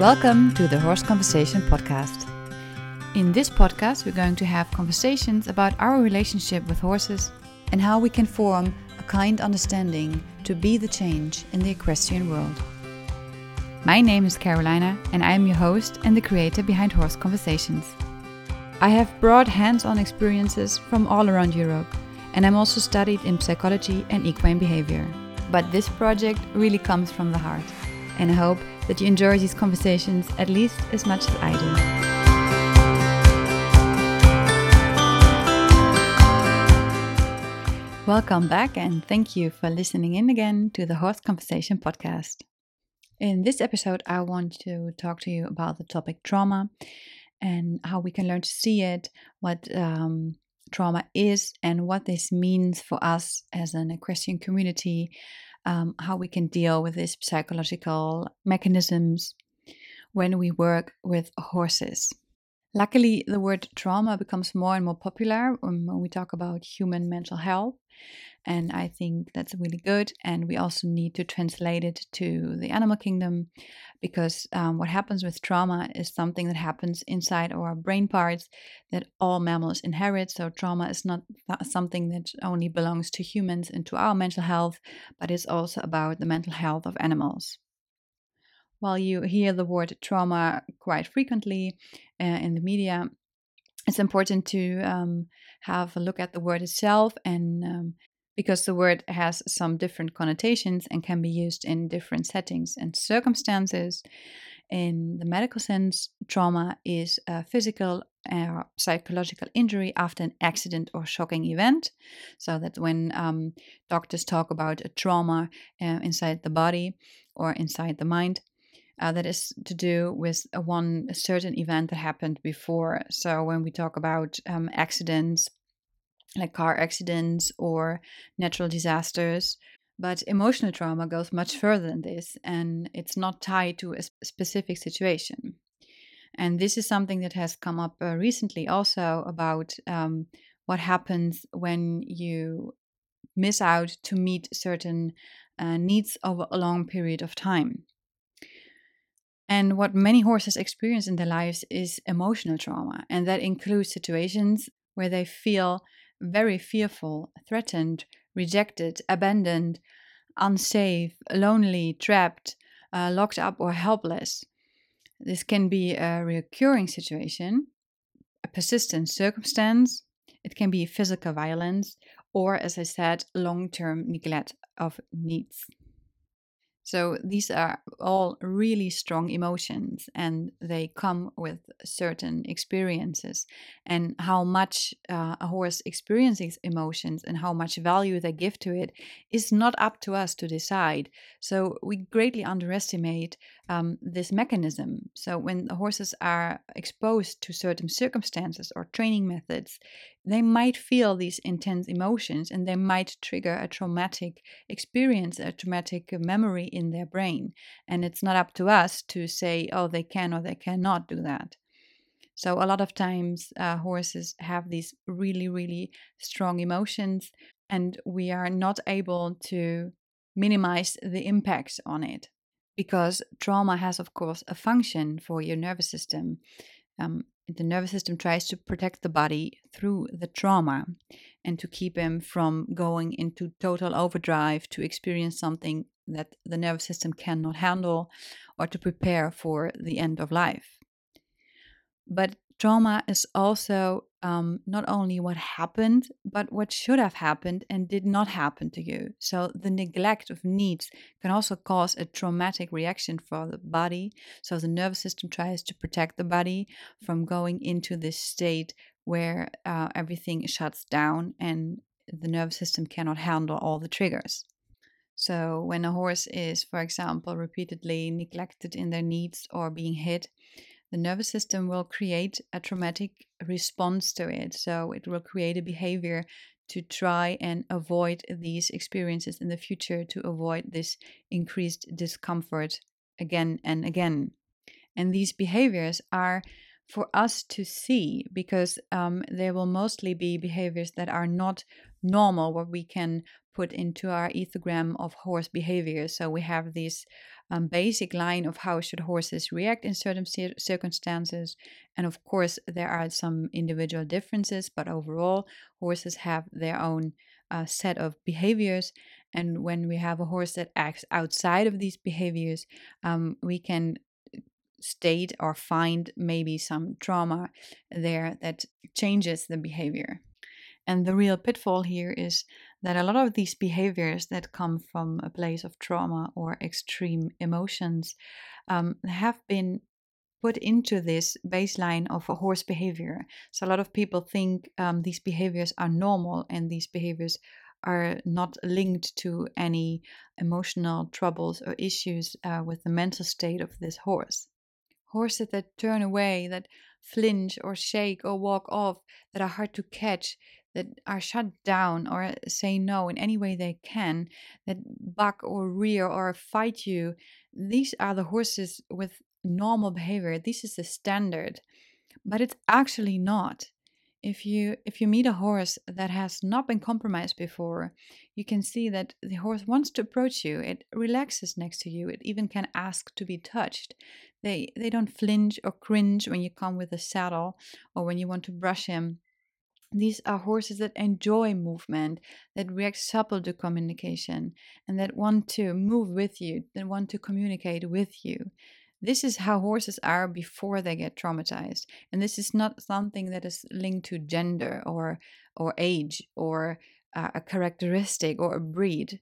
Welcome to the Horse Conversation podcast. In this podcast, we're going to have conversations about our relationship with horses and how we can form a kind understanding to be the change in the equestrian world. My name is Carolina, and I am your host and the creator behind Horse Conversations. I have broad hands on experiences from all around Europe, and I'm also studied in psychology and equine behavior. But this project really comes from the heart, and I hope that you enjoy these conversations at least as much as I do. Welcome back, and thank you for listening in again to the Horse Conversation podcast. In this episode, I want to talk to you about the topic trauma and how we can learn to see it, what um, trauma is, and what this means for us as an equestrian community, um, how we can deal with these psychological mechanisms when we work with horses. Luckily, the word trauma becomes more and more popular when we talk about human mental health. And I think that's really good. And we also need to translate it to the animal kingdom because um, what happens with trauma is something that happens inside our brain parts that all mammals inherit. So, trauma is not something that only belongs to humans and to our mental health, but it's also about the mental health of animals. While you hear the word trauma quite frequently uh, in the media, it's important to um, have a look at the word itself and um, because the word has some different connotations and can be used in different settings and circumstances. In the medical sense, trauma is a physical or psychological injury after an accident or shocking event. So that when um, doctors talk about a trauma uh, inside the body or inside the mind, uh, that is to do with a one a certain event that happened before. So when we talk about um, accidents, like car accidents or natural disasters. But emotional trauma goes much further than this, and it's not tied to a specific situation. And this is something that has come up uh, recently also about um, what happens when you miss out to meet certain uh, needs over a long period of time. And what many horses experience in their lives is emotional trauma, and that includes situations where they feel very fearful, threatened, rejected, abandoned, unsafe, lonely, trapped, uh, locked up, or helpless. This can be a recurring situation, a persistent circumstance, it can be physical violence, or, as I said, long term neglect of needs. So these are all really strong emotions and they come with certain experiences. And how much uh, a horse experiences emotions and how much value they give to it is not up to us to decide. So we greatly underestimate um, this mechanism. So when the horses are exposed to certain circumstances or training methods, they might feel these intense emotions and they might trigger a traumatic experience, a traumatic memory in their brain. And it's not up to us to say, oh, they can or they cannot do that. So, a lot of times, uh, horses have these really, really strong emotions, and we are not able to minimize the impacts on it because trauma has, of course, a function for your nervous system. Um, the nervous system tries to protect the body through the trauma and to keep him from going into total overdrive to experience something that the nervous system cannot handle or to prepare for the end of life. But trauma is also um, not only what happened, but what should have happened and did not happen to you. So, the neglect of needs can also cause a traumatic reaction for the body. So, the nervous system tries to protect the body from going into this state where uh, everything shuts down and the nervous system cannot handle all the triggers. So, when a horse is, for example, repeatedly neglected in their needs or being hit, the nervous system will create a traumatic response to it. So it will create a behavior to try and avoid these experiences in the future, to avoid this increased discomfort again and again. And these behaviors are for us to see because um, there will mostly be behaviors that are not normal, what we can put into our ethogram of horse behavior. So we have this um, basic line of how should horses react in certain cir- circumstances, and of course there are some individual differences, but overall horses have their own uh, set of behaviors. And when we have a horse that acts outside of these behaviors, um, we can state or find maybe some trauma there that changes the behavior. And the real pitfall here is that a lot of these behaviors that come from a place of trauma or extreme emotions um, have been put into this baseline of a horse behavior. So a lot of people think um, these behaviors are normal and these behaviors are not linked to any emotional troubles or issues uh, with the mental state of this horse. Horses that turn away, that flinch or shake or walk off, that are hard to catch, that are shut down or uh, say no in any way they can, that buck or rear or fight you, these are the horses with normal behavior. This is the standard. But it's actually not. If you if you meet a horse that has not been compromised before, you can see that the horse wants to approach you. It relaxes next to you. It even can ask to be touched. They they don't flinch or cringe when you come with a saddle or when you want to brush him these are horses that enjoy movement, that react supple to communication, and that want to move with you, that want to communicate with you. This is how horses are before they get traumatized. And this is not something that is linked to gender or, or age or uh, a characteristic or a breed.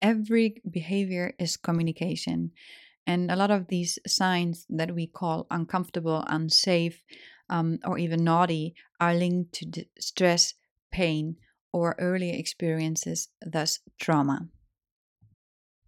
Every behavior is communication. And a lot of these signs that we call uncomfortable, unsafe, um, or even naughty are linked to stress, pain, or earlier experiences, thus trauma.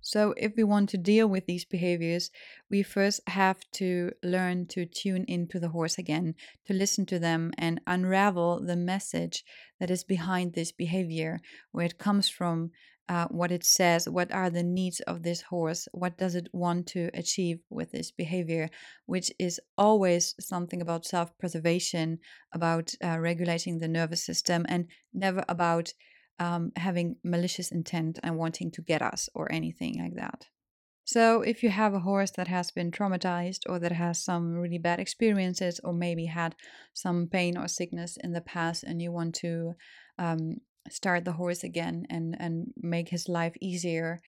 So, if we want to deal with these behaviors, we first have to learn to tune into the horse again, to listen to them and unravel the message that is behind this behavior, where it comes from, uh, what it says, what are the needs of this horse, what does it want to achieve with this behavior, which is always something about self preservation, about uh, regulating the nervous system, and never about um, having malicious intent and wanting to get us or anything like that. So, if you have a horse that has been traumatized or that has some really bad experiences or maybe had some pain or sickness in the past and you want to um, start the horse again and and make his life easier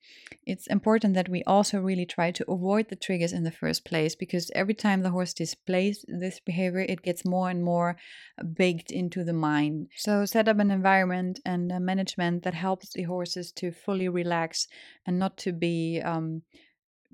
it's important that we also really try to avoid the triggers in the first place because every time the horse displays this behavior it gets more and more baked into the mind. So set up an environment and management that helps the horses to fully relax and not to be um,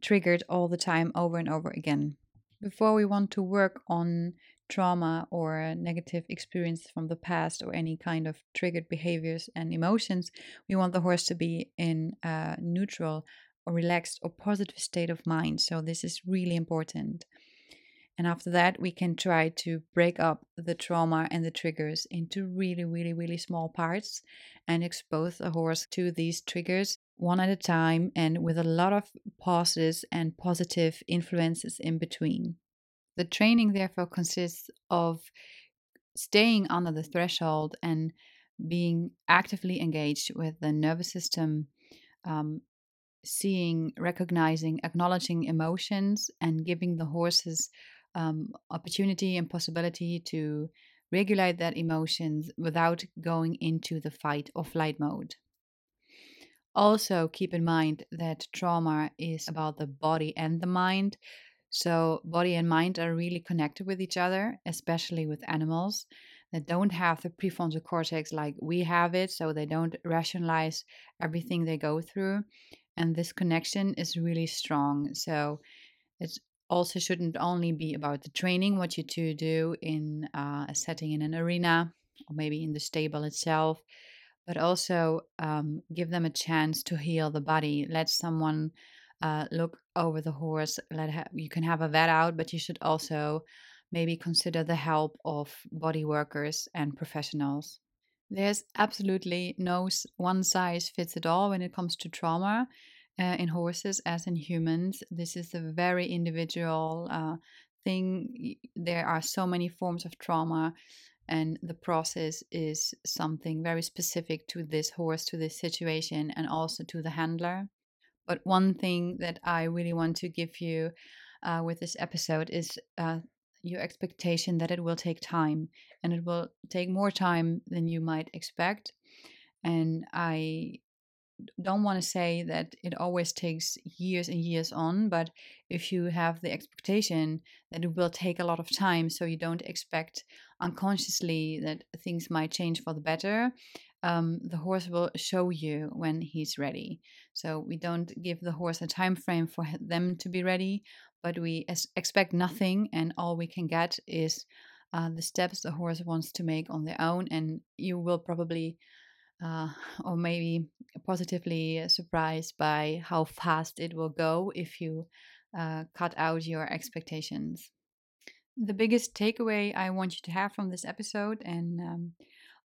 triggered all the time over and over again. Before we want to work on trauma or negative experience from the past or any kind of triggered behaviors and emotions, we want the horse to be in a neutral or relaxed or positive state of mind. So, this is really important. And after that, we can try to break up the trauma and the triggers into really, really, really small parts and expose the horse to these triggers one at a time and with a lot of pauses and positive influences in between. The training, therefore, consists of staying under the threshold and being actively engaged with the nervous system, um, seeing, recognizing, acknowledging emotions, and giving the horses um, opportunity and possibility to regulate that emotions without going into the fight or flight mode. Also, keep in mind that trauma is about the body and the mind. So, body and mind are really connected with each other, especially with animals that don't have the prefrontal cortex like we have it. So, they don't rationalize everything they go through. And this connection is really strong. So, it also shouldn't only be about the training, what you to do in uh, a setting in an arena or maybe in the stable itself, but also um, give them a chance to heal the body. Let someone uh, look over the horse. Let ha- you can have a vet out, but you should also maybe consider the help of body workers and professionals. There's absolutely no one size fits it all when it comes to trauma uh, in horses as in humans. This is a very individual uh, thing. There are so many forms of trauma and the process is something very specific to this horse, to this situation, and also to the handler. But one thing that I really want to give you uh, with this episode is uh, your expectation that it will take time and it will take more time than you might expect. And I don't want to say that it always takes years and years on, but if you have the expectation that it will take a lot of time, so you don't expect unconsciously that things might change for the better, um, the horse will show you when he's ready. So we don't give the horse a time frame for them to be ready, but we expect nothing, and all we can get is uh, the steps the horse wants to make on their own, and you will probably uh, or maybe positively surprised by how fast it will go if you uh, cut out your expectations. The biggest takeaway I want you to have from this episode, and um,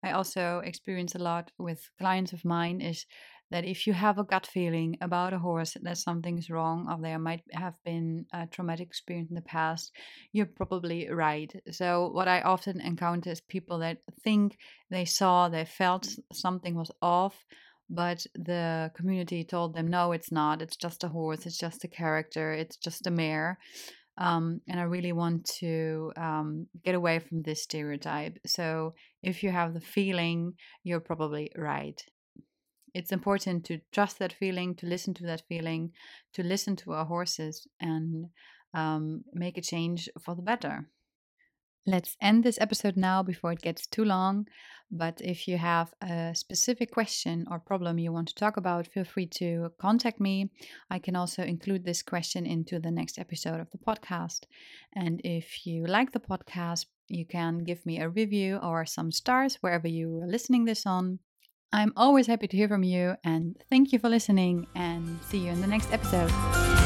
I also experience a lot with clients of mine, is that if you have a gut feeling about a horse that something's wrong or there might have been a traumatic experience in the past, you're probably right. So, what I often encounter is people that think they saw, they felt something was off, but the community told them, no, it's not. It's just a horse, it's just a character, it's just a mare. Um, and I really want to um, get away from this stereotype. So, if you have the feeling, you're probably right it's important to trust that feeling, to listen to that feeling, to listen to our horses and um, make a change for the better. Let's end this episode now before it gets too long. But if you have a specific question or problem you want to talk about, feel free to contact me. I can also include this question into the next episode of the podcast. And if you like the podcast, you can give me a review or some stars wherever you are listening this on. I'm always happy to hear from you, and thank you for listening, and see you in the next episode.